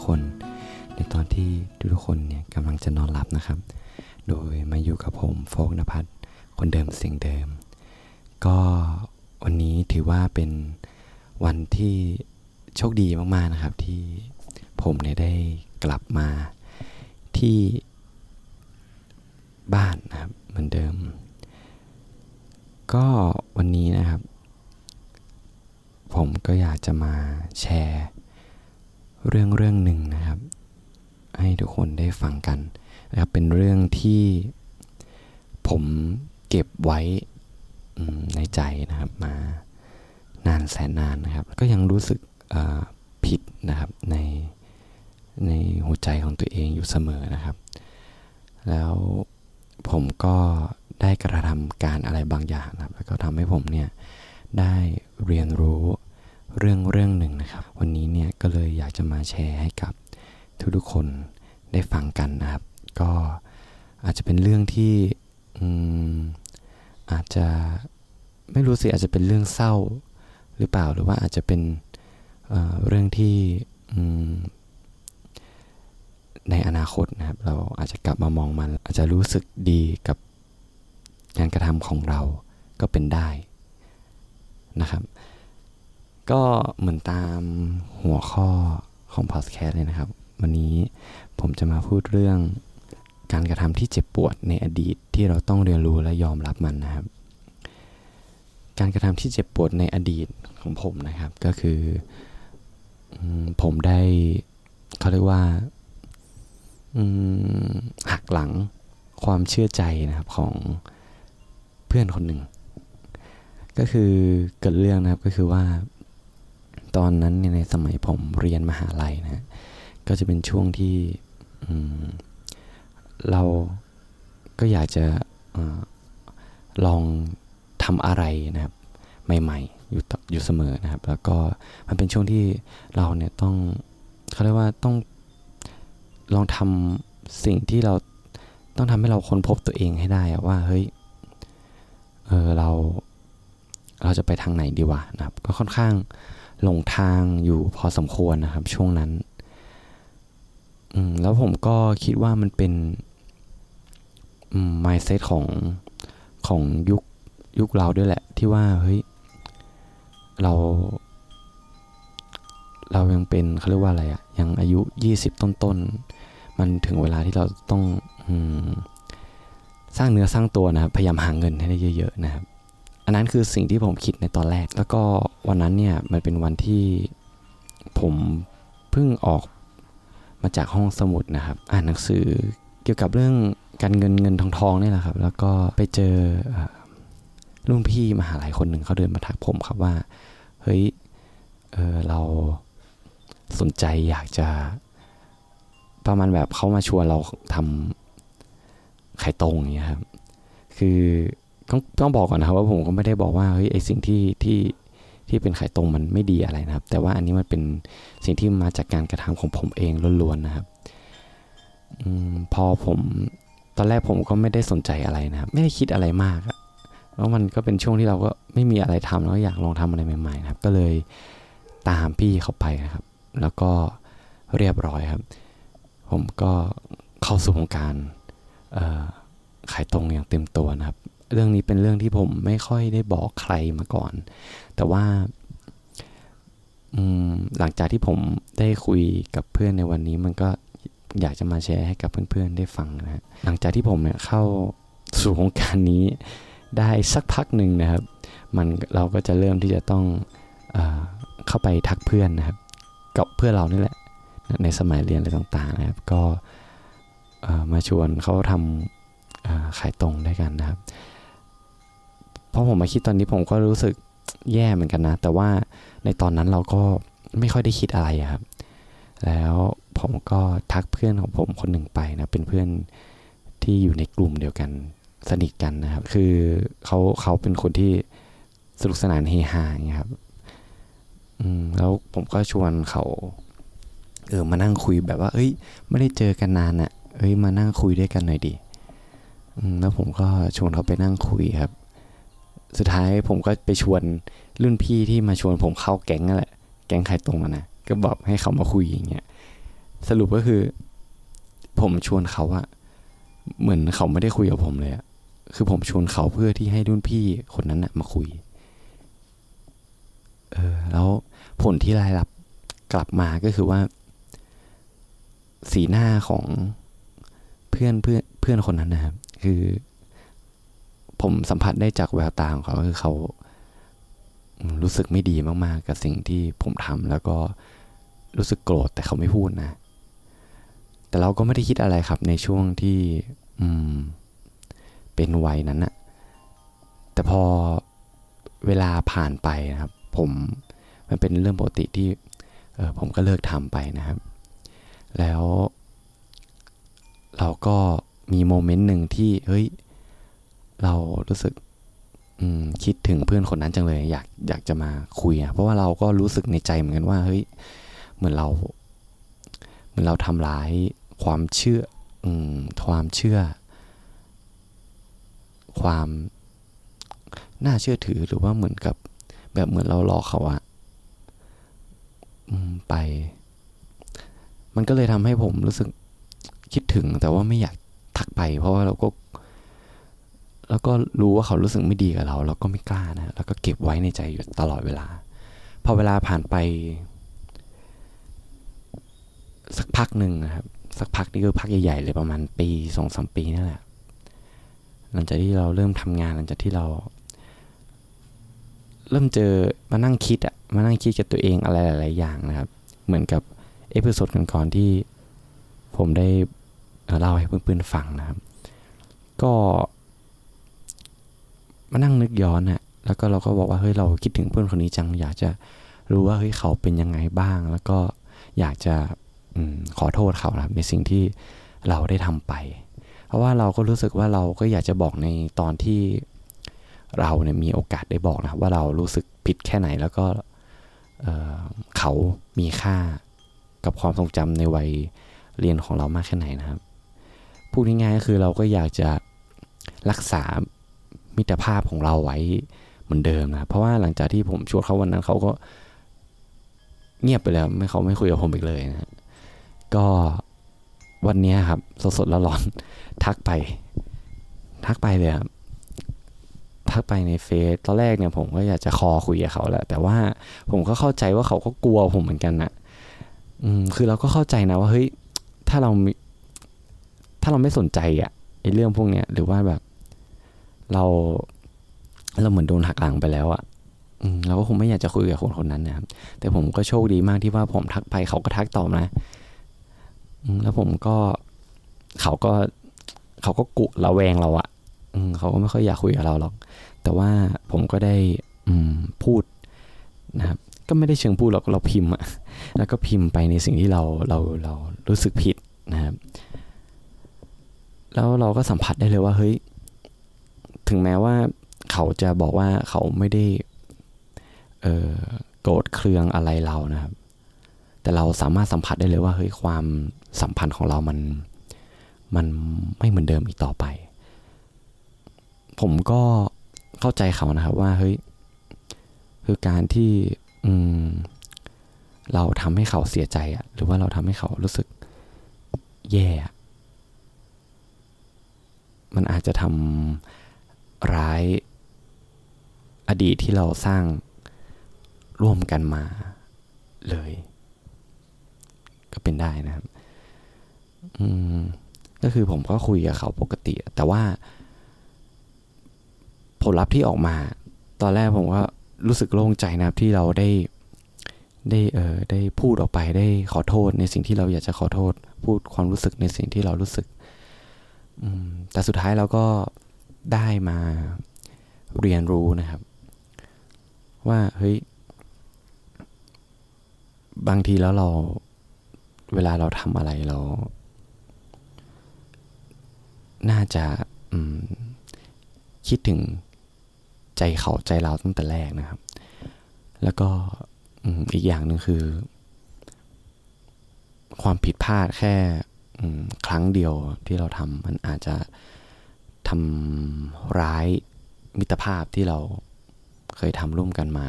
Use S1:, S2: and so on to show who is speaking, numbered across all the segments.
S1: กคน ในตอนที่ทุกๆคนเนี่ยกำลังจะนอนหลับนะครับ โดยมาอยู่กับผมโฟกนภัทรคนเดิมเสียงเดิม ก็วันนี้ถือว่าเป็นวันที่โชคดีมากๆนะครับ ที่ผมเนี่ยได้กลับมาที่บ้านนะครับเหมือนเดิม ก็วันนี้นะครับ ผมก็อยากจะมาแชร์ เรื่องเรื่องหนึ่งนะครับ ให้ทุกคนได้ฟังกันนะครับเป็นเรื่องที่ผมเก็บไว้ในใจนะครับมานานแสนนานนะครับ ก็ยังรู้สึกผิดนะครับในในหัวใจของตัวเองอยู่เสมอนะครับ แล้วผมก็ได้กระทำการอะไรบางอย่างนะครับ แล้วก็ทำให้ผมเนี่ยได้เรียนรู้ เรื่องเรื่องหนึ่งนะครับ วันนี้เนี่ยก็เลยอยากจะมาแชร์ให้กับทุกๆคนได้ฟังกันนะครับ ก็อาจจะเป็นเรื่องที่อาจจะไม่รู้สิอาจจะเป็นเรื่องเศร้าหรือเปล่าหรือว่าอาจจะเป็นเเรื่องที่ในอนาคตนะครับ เราอาจจะกลับมามองมัน อาจจะรู้สึกดีกับการกระทำของเราก็เป็นได้นะครับ ก็เหมือนตามหัวข้อของพอดแคสต์เลยนะครับ วันนี้ผมจะมาพูดเรื่องการกระทำที่เจ็บปวดในอดีตที่เราต้องเรียนรู้และยอมรับมันนะครับ การกระทำที่เจ็บปวดในอดีตของผมนะครับ ก็คือผมได้เขาเรียกว่าหักหลังความเชื่อใจนะครับของเพื่อนคนหนึ่งก็คือเกิดเรื่องนะครับก็คือว่า ตอนนั้นในสมัยผมเรียนมหาลัยนะก็จะเป็นช่วงที่เราก็อยากจะอลองทำอะไรนะครับ ใหม่ๆอยู่อยู่เสมอนะครับ แล้วก็มันเป็นช่วงที่เราเนี่ยต้องเขาเรียกว่าต้องลองทำสิ่งที่เราต้องทำให้เราค้นพบตัวเองให้ได้ว่าเฮ้ยเออเราเราจะไปทางไหนดีวะนะครับ ก็ค่อนข้าง หลงทางอยู่พอสมควรนะครับ ช่วงนั้นอืมแล้วผมก็คิดว่ามันเป็นอืม mindset ของของยุคยุคเราด้วยแหละ ที่ว่าเฮ้ยเรา เรายังเป็นเขาเรียกว่าอะไรอะยังอายุ20ต้นๆ มันถึงเวลาที่เราต้องอืมสร้างเนื้อสร้างตัวนะครับ พยายามหาเงินให้ได้เยอะ ๆ นะครับ อันนั้นคือสิ่งที่ผมคิดในตอนแรก แล้วก็วันนั้นเนี่ยมันเป็นวันที่ผมเพิ่งออกมาจากห้องสมุดนะครับ อ่านหนังสือเกี่ยวกับเรื่องการเงินเงินทองทองนี่แหละครับ แล้วก็ไปเจอรุ่นพี่มหาลัยคนหนึ่งเขาเดินมาทักผมครับว่า เฮ้ยเออเราสนใจอยากจะ ประมาณแบบเขามาชวนเราทำไข่ตรงอย่างเงี้ยครับ คือ ต้องต้องบอกก่อนนะครับว่าผมก็ไม่ได้บอกว่าเฮ้ยไอสิ่งที่ที่ที่เป็นไข่ตรงมันไม่ดีอะไรนะครับ แต่ว่าอันนี้มันเป็นสิ่งที่มาจากการกระทำของผมเองล้วนๆนะครับอพอผมตอนแรกผมก็ไม่ได้สนใจอะไรนะครับ ไม่ได้คิดอะไรมากอะแล้วมันก็เป็นช่วงที่เราก็ไม่มีอะไรทำแล้วอยากลองทำอะไรใหม่ๆนะครับ ก็เลยตามพี่เขาไปนะครับ แล้วก็เรียบร้อยครับ ผมก็เข้าสู่วงการขายตรงอย่างเต็มตัวนะครับ เรื่องนี้เป็นเรื่องที่ผมไม่ค่อยได้บอกใครมาก่อน แต่ว่าหลังจากที่ผมได้คุยกับเพื่อนในวันนี้มันก็อยากจะมาแชร์ให้กับเพื่อนๆได้ฟังนะฮะหลังจากที่ผมเนี่ยเข้าสู่วงการนี้ได้สักพักหนึ่งนะครับ มันเราก็จะเริ่มที่จะต้องเอเข้าไปทักเพื่อนนะครับ กับเพื่อนเรานี่แหละ ในสมัยเรียนอะไรต่างๆนะครับ ก็มาชวนเขาทำขายตรงด้วยกันนะครับ พอผมมาคิดตอนนี้ผมก็รู้สึกแย่เหมือนกันนะ แต่ว่าในตอนนั้นเราก็ไม่ค่อยได้คิดอะไรครับ แล้วผมก็ทักเพื่อนของผมคนหนึ่งไปนะ เป็นเพื่อนที่อยู่ในกลุ่มเดียวกันสนิทกันนะครับ คือเขาเขาเป็นคนที่สนุกสนานเฮฮาอย่างเงี้ครับอืมแล้วผมก็ชวนเขา เออมานั่งคุยแบบว่า เอ้ย ไม่ได้เจอกันนานอะ่ะ เอ้ยมานั่งคุยด้วยกันหน่อยดิอืมแล้วผมก็ชวนเขาไปนั่งคุยครับ สุดท้ายผมก็ไปชวนรุ่นพี่ที่มาชวนผมเข้าแก๊งนั่นแหละ แก๊งใครตรงนะก็บอกให้เขามาคุยอย่างเงี้ยสรุปก็คือ ผมชวนเขาอะเหมือนเขาไม่ได้คุยกับผมเลยอะคือผมชวนเขาเพื่อที่ให้รุ่นพี่คนนั้นอะมาคุย เออ แล้วผลที่รายรับกลับมาก็คือว่า สีหน้าของเพื่อนเพื่อนเพื่อนคนนั้นนะครับ คือ ผมสัมผัสได้จากแววตาของเขาคือเขารู้สึกไม่ดีมากๆ กับสิ่งที่ผมทำแล้วก็รู้สึกโกรธแต่เขาไม่พูดนะ แต่เราก็ไม่ได้คิดอะไรครับในช่วงที่ อืม เป็นวัยนั้นนะแต่พอเวลาผ่านไปนะครับ ผมมันเป็นเรื่องปกติที่เออผมก็เลิกทำไปนะครับ แล้ว เราก็มีโมเมนต์หนึ่งที่เฮ้ย เรารู้สึกคิดถึงเพื่อนคนนั้นจังเลย อยากอยากจะมาคุยอะเพราะว่าเราก็รู้สึกในใจเหมือนกันว่าเฮ้ยเหมือนเรา เหมือนเราทำร้ายความเชื่ออืมความเชื่อ ความน่าเชื่อถือหรือว่าเหมือนกับ แบบเหมือนเราหลอกเขาอะไป มันก็เลยทำให้ผมรู้สึกคิดถึงแต่ว่าไม่อยากทักไป เพราะว่าเราก็ แล้วก็รู้ว่าเขารู้สึกไม่ดีกับเรา เราก็ไม่กล้านะ แล้วก็เก็บไว้ในใจอยู่ตลอดเวลา พอเวลาผ่านไป สักพักหนึ่งนะครับ สักพักนี่คือพักใหญ่ๆเลยประมาณปีสองสามปีนั่นแหละ หลังจากที่เราเริ่มทำงานหลังจากที่เรา เริ่มเจอมานั่งคิดอะมานั่งคิดกับตัวเองอะไรหลายๆอย่างนะครับ เหมือนกับเอพิโซดก่อนๆที่ผมได้เล่าให้เพื่อนๆฟังนะครับ ก็ มานั่งนึกย้อนอะแล้วก็เราก็บอกว่าเฮ้ยเราคิดถึงเพื่อนคนนี้จัง อยากจะรู้ว่าเฮ้ยเขาเป็นยังไงบ้าง แล้วก็อยากจะอขอโทษเขาครับในสิ่งที่เราได้ทำไป เพราะว่าเราก็รู้สึกว่าเราก็อยากจะบอกในตอนที่เราเนี่ยมีโอกาสได้บอกนะว่าเรารู้สึกผิดแค่ไหนแล้วก็เเขามีค่ากับความทรงจำในวัยเรียนของเรามากแค่ไหนนะครับพูดง่ายๆก็คือเราก็อยากจะรักษา มิตรภาพของเราไว้เหมือนเดิมนะเพราะว่าหลังจากที่ผมชวนเขาวันนั้นเขาก็เงียบไปแล้วไม่เขาไม่คุยกับผมอีกเลยนะก็วันนี้ครับสดๆแล้วร้อนทักไป ทักไปเลยครับทักไปในเฟซตอนแรกเนี่ยผมก็อยากจะคอคุยกับเขาแหละแต่ว่าผมก็เข้าใจว่าเขาก็กลัวผมเหมือนกันนะอืมคือเราก็เข้าใจนะว่าเฮ้ยถ้าเราถ้าเราไม่สนใจอะไอ้เรื่องพวกเนี้ยหรือว่าแบบ เราเราเหมือนโดนหักหลังไปแล้วอะ่ะเราก็คงไม่อยากจะคุยกับคนคนนั้นนะครับ แต่ผมก็โชคดีมากที่ว่าผมทักไปเขาก็ทักตอบนะแล้วผมก็เขาก็เขาก็กุระแวงเราอะ่ะเขาก็ไม่ค่อยอยากคุยกับเราหรอก แต่ว่าผมก็ได้อืมพูดนะครับ ก็ไม่ได้เชิงพูดหรอกเราพิมพ์อะแล้วก็พิมพ์ไปในสิ่งที่เราเราเรารู้สึกผิดนะครับ แล้วเราก็สัมผัสได้เลยว่าเฮ้ย ถึงแม้ว่าเขาจะบอกว่าเขาไม่ได้โกรธเคืองอะไรเรานะครับ แต่เราสามารถสัมผัสได้เลยว่าเฮ้ยความสัมพันธ์ของเรามันมันไม่เหมือนเดิมอีกต่อไป ผมก็เข้าใจเขานะครับว่าเฮ้ยคือการที่อืมเราทำให้เขาเสียใจอะหรือว่าเราทำให้เขารู้สึกแย่ มันอาจจะทำ ร้ายอดีตที่เราสร้างร่วมกันมาเลย ก็เป็นได้นะครับ อืม ก็คือผมก็คุยกับเขาปกติ แต่ว่า ผลลัพธ์ที่ออกมา ตอนแรกผมก็รู้สึกโล่งใจนะครับที่เราได้ได้เออได้พูดออกไปได้ขอโทษในสิ่งที่เราอยากจะขอโทษ พูดความรู้สึกในสิ่งที่เรารู้สึก อืม แต่สุดท้ายเราก็ ได้มาเรียนรู้นะครับ ว่าเฮ้ยบางทีแล้วเราเวลาเราทำอะไรเรา น่าจะคิดถึงใจเขาใจเราตั้งแต่แรกนะครับ แล้วก็อีกอย่างหนึ่งคือ ความผิดพลาดแค่ครั้งเดียวที่เราทำมันอาจจะ ทำร้ายมิตรภาพที่เราเคยทำร่วมกันมา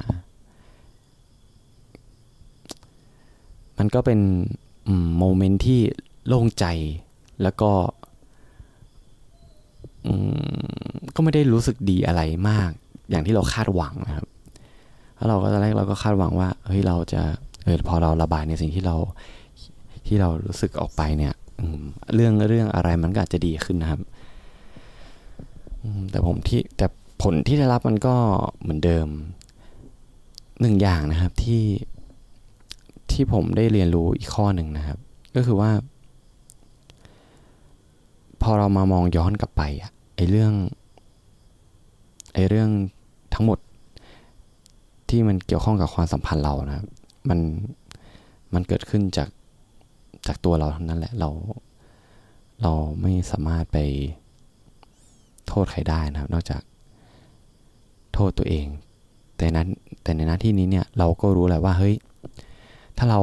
S1: มันก็เป็นโมเมนต์ที่โล่งใจแล้วก็ก็ไม่ได้รู้สึกดีอะไรมาก อย่างที่เราคาดหวังนะครับแล้วเราก็ตอนแรกเราก็คาดหวังว่าเฮ้ยเราจะเออพอเราระบายในสิ่งที่เราที่เรารู้สึกออกไปเนี่ยเรื่องเรื่องอะไรมันก็อาจจะดีขึ้นนะครับ แต่ผมที่แต่ผลที่ได้รับมันก็เหมือนเดิมหนึ่งอย่างนะครับที่ที่ผมได้เรียนรู้อีกข้อหนึ่งนะครับ ก็คือว่า พอเรามามองย้อนกลับไปอะไอเรื่องไอเรื่องทั้งหมดที่มันเกี่ยวข้องกับความสัมพันธ์เรานะครับ มันมันเกิดขึ้นจากจากตัวเราทั้งนั้นแหละเรา เราไม่สามารถไป โทษใครได้นะครับ นอกจากโทษตัวเอง แต่นั้นแต่ในหน้าที่นี้เนี่ยเราก็รู้แหละว่าเฮ้ยถ้าเรา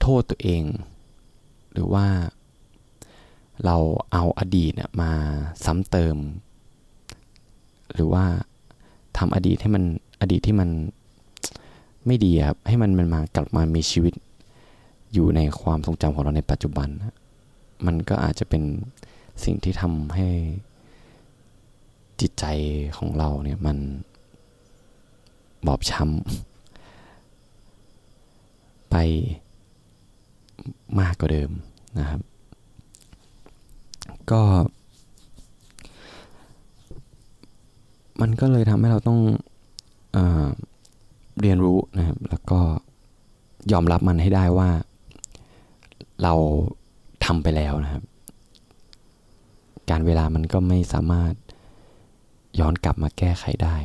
S1: โทษตัวเอง หรือว่าเราเอาอดีตมาซ้ำเติม หรือว่าทำอดีตให้มันอดีตที่มันไม่ดีครับให้มันมันมากลับมามีชีวิตอยู่ในความทรงจำของเราในปัจจุบัน มันก็อาจจะเป็นสิ่งที่ทำให้ จิตใจของเราเนี่ยมันบอบช้ำไปมากกว่าเดิมนะครับ ก็ มันก็เลยทำให้เราต้องเอเรียนรู้นะครับ แล้วก็ยอมรับมันให้ได้ว่า เราทำไปแล้วนะครับ การเวลามันก็ไม่สามารถ ย้อนกลับมาแก้ไขได้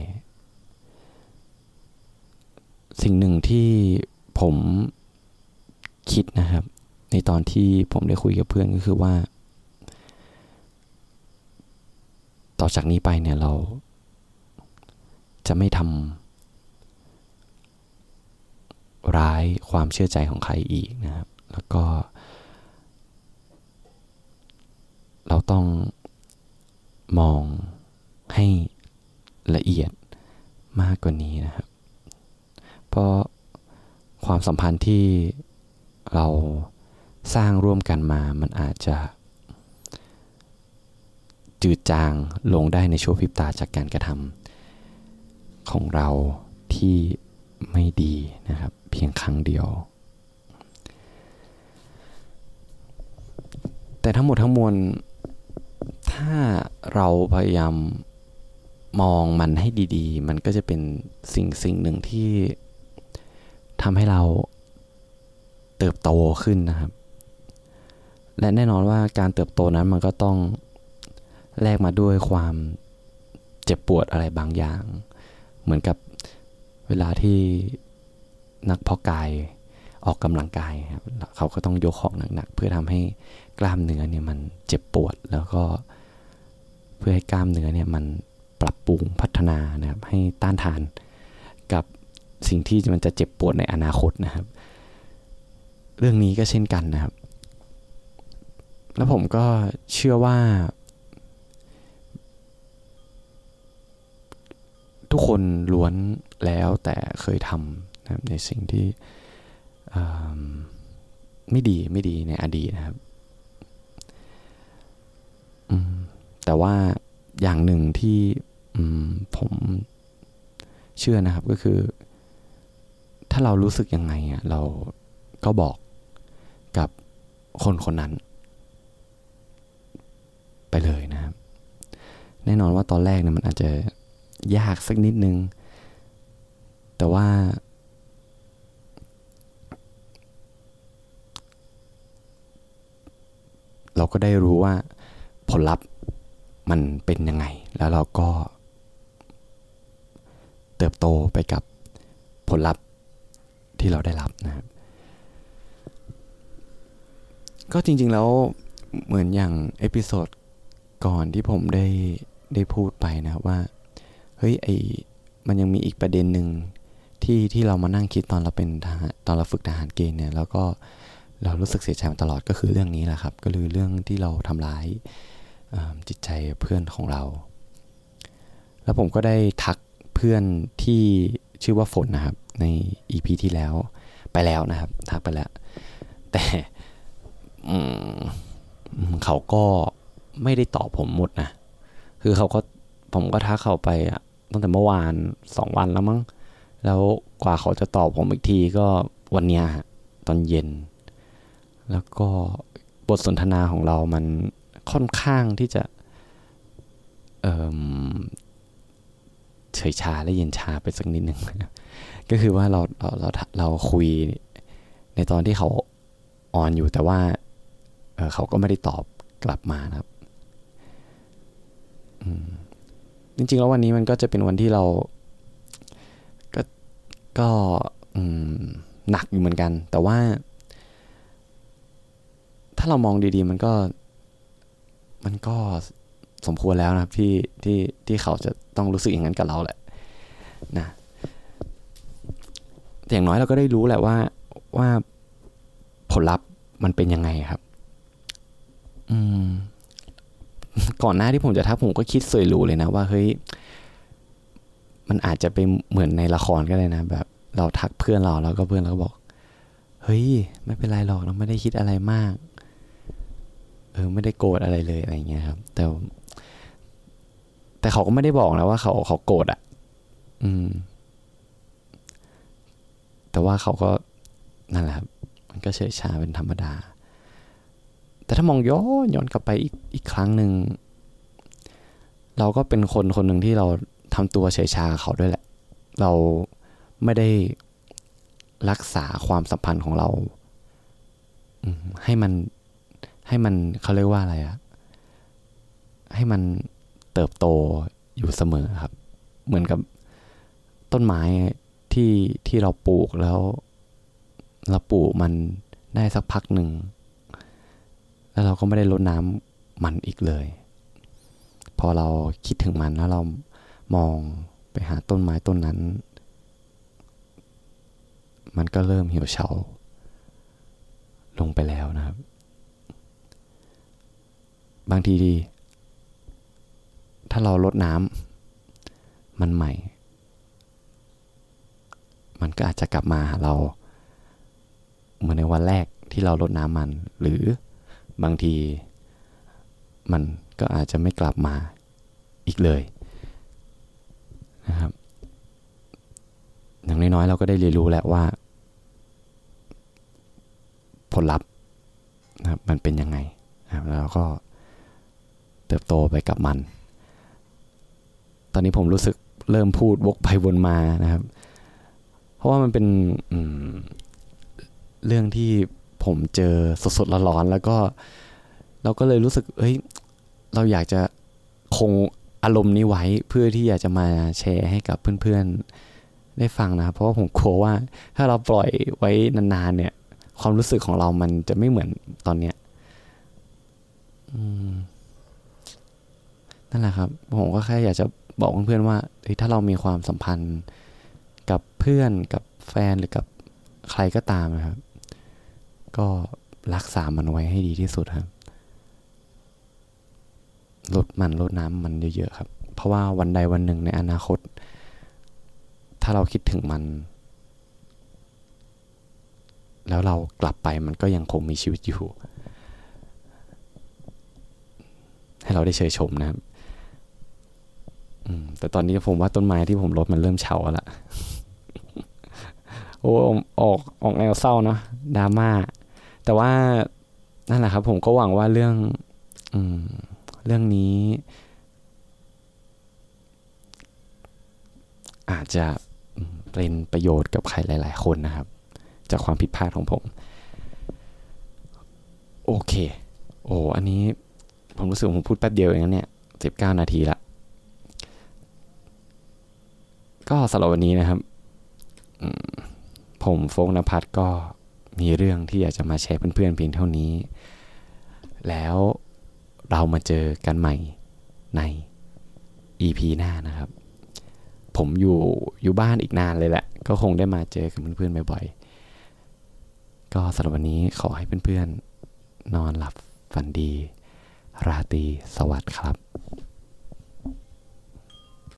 S1: สิ่งหนึ่งที่ผมคิดนะครับ ในตอนที่ผมได้คุยกับเพื่อนก็คือว่า ต่อจากนี้ไปเนี่ยเราจะไม่ทำร้ายความเชื่อใจของใครอีกนะครับ แล้วก็ เราต้องมอง ให้ละเอียดมากกว่านี้นะครับ เพราะความสัมพันธ์ที่เราสร้างร่วมกันมา มันอาจจะจืดจางลงได้ในช่วงพริบตาจากการกระทำของเราที่ไม่ดีนะครับ เพียงครั้งเดียว แต่ทั้งหมดทั้งมวลถ้าเราพยายาม มองมันให้ดีๆ มันก็จะเป็นสิ่งสิ่งหนึ่งที่ทำให้เราเติบโตขึ้นนะครับ และแน่นอนว่าการเติบโตนั้นมันก็ต้องแลกมาด้วยความเจ็บปวดอะไรบางอย่าง เหมือนกับเวลาที่นักพอกายออกกำลังกายครับเขาก็ต้องยกของหนักๆเพื่อทำให้กล้ามเนื้อเนี่ยมันเจ็บปวดแล้วก็เพื่อให้กล้ามเนื้อเนี่ยมัน ปรับปรุงพัฒนานะครับให้ต้านทานกับสิ่งที่มันจะเจ็บปวดในอนาคตนะครับ เรื่องนี้ก็เช่นกันนะครับ แล้วผมก็เชื่อว่า ทุกคนล้วนแล้วแต่เคยทำนะครับในสิ่งที่ไม่ดีไม่ดีในอดีตนะครับแต่ว่า อย่างหนึ่งที่ผมเชื่อนะครับก็คือ ถ้าเรารู้สึกยังไงอะเราก็บอกกับคนคนนั้น ไปเลยนะครับ แน่นอนว่าตอนแรกเนี่ยมันอาจจะยากสักนิดนึง แต่ว่า เราก็ได้รู้ว่าผลลัพธ์ มันเป็นยังไง แล้วเราก็ เติบโตไปกับผลลัพธ์ที่เราได้รับนะครับก็จริงๆแล้วเหมือนอย่างเอพิโซดก่อนที่ผมได้ได้พูดไปนะครับว่า เฮ้ยไอมันยังมีอีกประเด็นหนึ่งที่ที่เรามานั่งคิดตอนเราเป็นทหารตอนเราฝึกทหารเกณฑ์เนี่ย แล้วก็เรารู้สึกเสียใจมาตลอดก็คือเรื่องนี้แหละครับ ก็คือเรื่องที่เราทำร้าย จิตใจเพื่อนของเรา แล้วผมก็ได้ทักเพื่อนที่ชื่อว่าฝนนะครับใน EP ที่แล้วไปแล้วนะครับ ทักไปแล้ว แต่เขาก็ไม่ได้ตอบผมหมดนะ คือเขาก็ผมก็ทักเขาไปอะตั้งแต่เมื่อวานสองวันแล้วมั้ง แล้วกว่าเขาจะตอบผมอีกทีก็วันเนี้ยตอนเย็น แล้วก็บทสนทนาของเรามัน ค่อนข้างที่จะเฉยชาและเย็นชาไปสักนิดหนึ่งก็คือว่าเราเราเราเราคุยในตอนที่เขาออนอยู่แต่ว่าเเขาก็ไม่ได้ตอบกลับมานะครับจริงๆแล้ววันนี้มันก็จะเป็นวันที่เรา ก็ก็หนักอยู่เหมือนกัน แต่ว่า ถ้าเรามองดีๆ มันก็ มันก็สมควรแล้วนะครับที่ที่ที่เขาจะต้องรู้สึกอย่างนั้นกับเราแหละนะแต่อย่างน้อยเราก็ได้รู้แหละว่าว่าผลลัพธ์มันเป็นยังไงครับ อืม ก่อนหน้าที่ผมจะทักผมก็คิดสวยหรูเลยนะว่าเฮ้ยมันอาจจะเป็นเหมือนในละครก็ได้นะ แบบ เราทักเพื่อนเราแล้วก็เพื่อนเราก็บอก เฮ้ย ไม่เป็นไรหรอกเราไม่ได้คิดอะไรมาก เออไม่ได้โกรธอะไรเลยอะไรเงี้ยครับ แต่ แต่เขาก็ไม่ได้บอกนะว่าเขาเขาโกรธอะ อืม แต่ว่าเขาก็นั่นแหละครับมันก็เฉยชาเป็นธรรมดา แต่ถ้ามองย้อนย้อนกลับไปอีกอีกครั้งหนึ่งเราก็เป็นคนคนหนึ่งที่เราทำตัวเฉยชาเขาด้วยแหละ เราไม่ได้รักษาความสัมพันธ์ของเราให้มัน ให้มันเขาเรียกว่าอะไรอะให้มันเติบโตอยู่เสมอครับ เหมือนกับต้นไม้ที่ที่เราปลูกแล้ว เราปลูกมันได้สักพักหนึ่ง แล้วเราก็ไม่ได้ลดน้ำมันอีกเลย พอเราคิดถึงมันแล้วเรามองไปหาต้นไม้ต้นนั้น มันก็เริ่มเหี่ยวเฉาลงไปแล้วนะครับ บางทีดี ถ้าเราลดน้ำมันใหม่ มันก็อาจจะกลับมาหาเรา เหมือนในวันแรกที่เราลดน้ำมัน หรือบางที มันก็อาจจะไม่กลับมาอีกเลยนะครับอย่างน้อยๆเราก็ได้เรียนรู้แหละว่า ผลลัพธ์นะครับมันเป็นยังไงนะครับแล้วก็ เติบโตไปกับมัน ตอนนี้ผมรู้สึกเริ่มพูดวกไปวนมานะครับ เพราะว่ามันเป็นเรื่องที่ผมเจอสดๆร้อนๆแล้วก็เราก็เลยรู้สึกเฮ้ยเราอยากจะคงอารมณ์นี้ไว้เพื่อที่อยากจะมาแชร์ให้กับเพื่อนๆได้ฟังนะเพราะว่าผมกลัวว่าถ้าเราปล่อยไว้นานๆเนี่ย ความรู้สึกของเรามันจะไม่เหมือนตอนเนี้ย นั่นแหละครับ ผมก็แค่อยากจะบอกเพื่อนๆว่าถ้าเรามีความสัมพันธ์กับเพื่อนกับแฟนหรือกับใครก็ตามนะครับ ก็รักษามันไว้ให้ดีที่สุดครับลดมันลดน้ำมันเยอะๆครับ เพราะว่าวันใดวันหนึ่งในอนาคต ถ้าเราคิดถึงมัน แล้วเรากลับไปมันก็ยังคงมีชีวิตอยู่ ให้เราได้เชยชมนะครับ แต่ตอนนี้ผมว่าต้นไม้ที่ผมลดมันเริ่มเฉาแล้วโอ้ออกออกแนวเศร้าเนาะดราม่าแต่ว่านั่นแหละครับ ผมก็หวังว่าเรื่อง อืม เรื่องนี้ อาจจะเป็นประโยชน์กับใครหลาย ๆ คนนะครับ จากความผิดพลาดของผม โอเค โอ้อันนี้ ผมรู้สึกผมพูดแป๊บเดียวเองเนี่ยสิบเก้านาทีละก็ สำหรับวันนี้นะครับผมโฟกนภัทรก็มีเรื่องที่อยากจะมาแชร์เพื่อนๆเพียงเท่านี้ แล้วเรามาเจอกันใหม่ใน EP หน้านะครับ ผมอยู่อยู่บ้านอีกนานเลยแหละ ก็คงได้มาเจอกับเพื่อนๆบ่อยๆ ก็สำหรับวันนี้ขอให้เพื่อนๆนอนหลับฝันดี ราตรีสวัสดิ์ครับ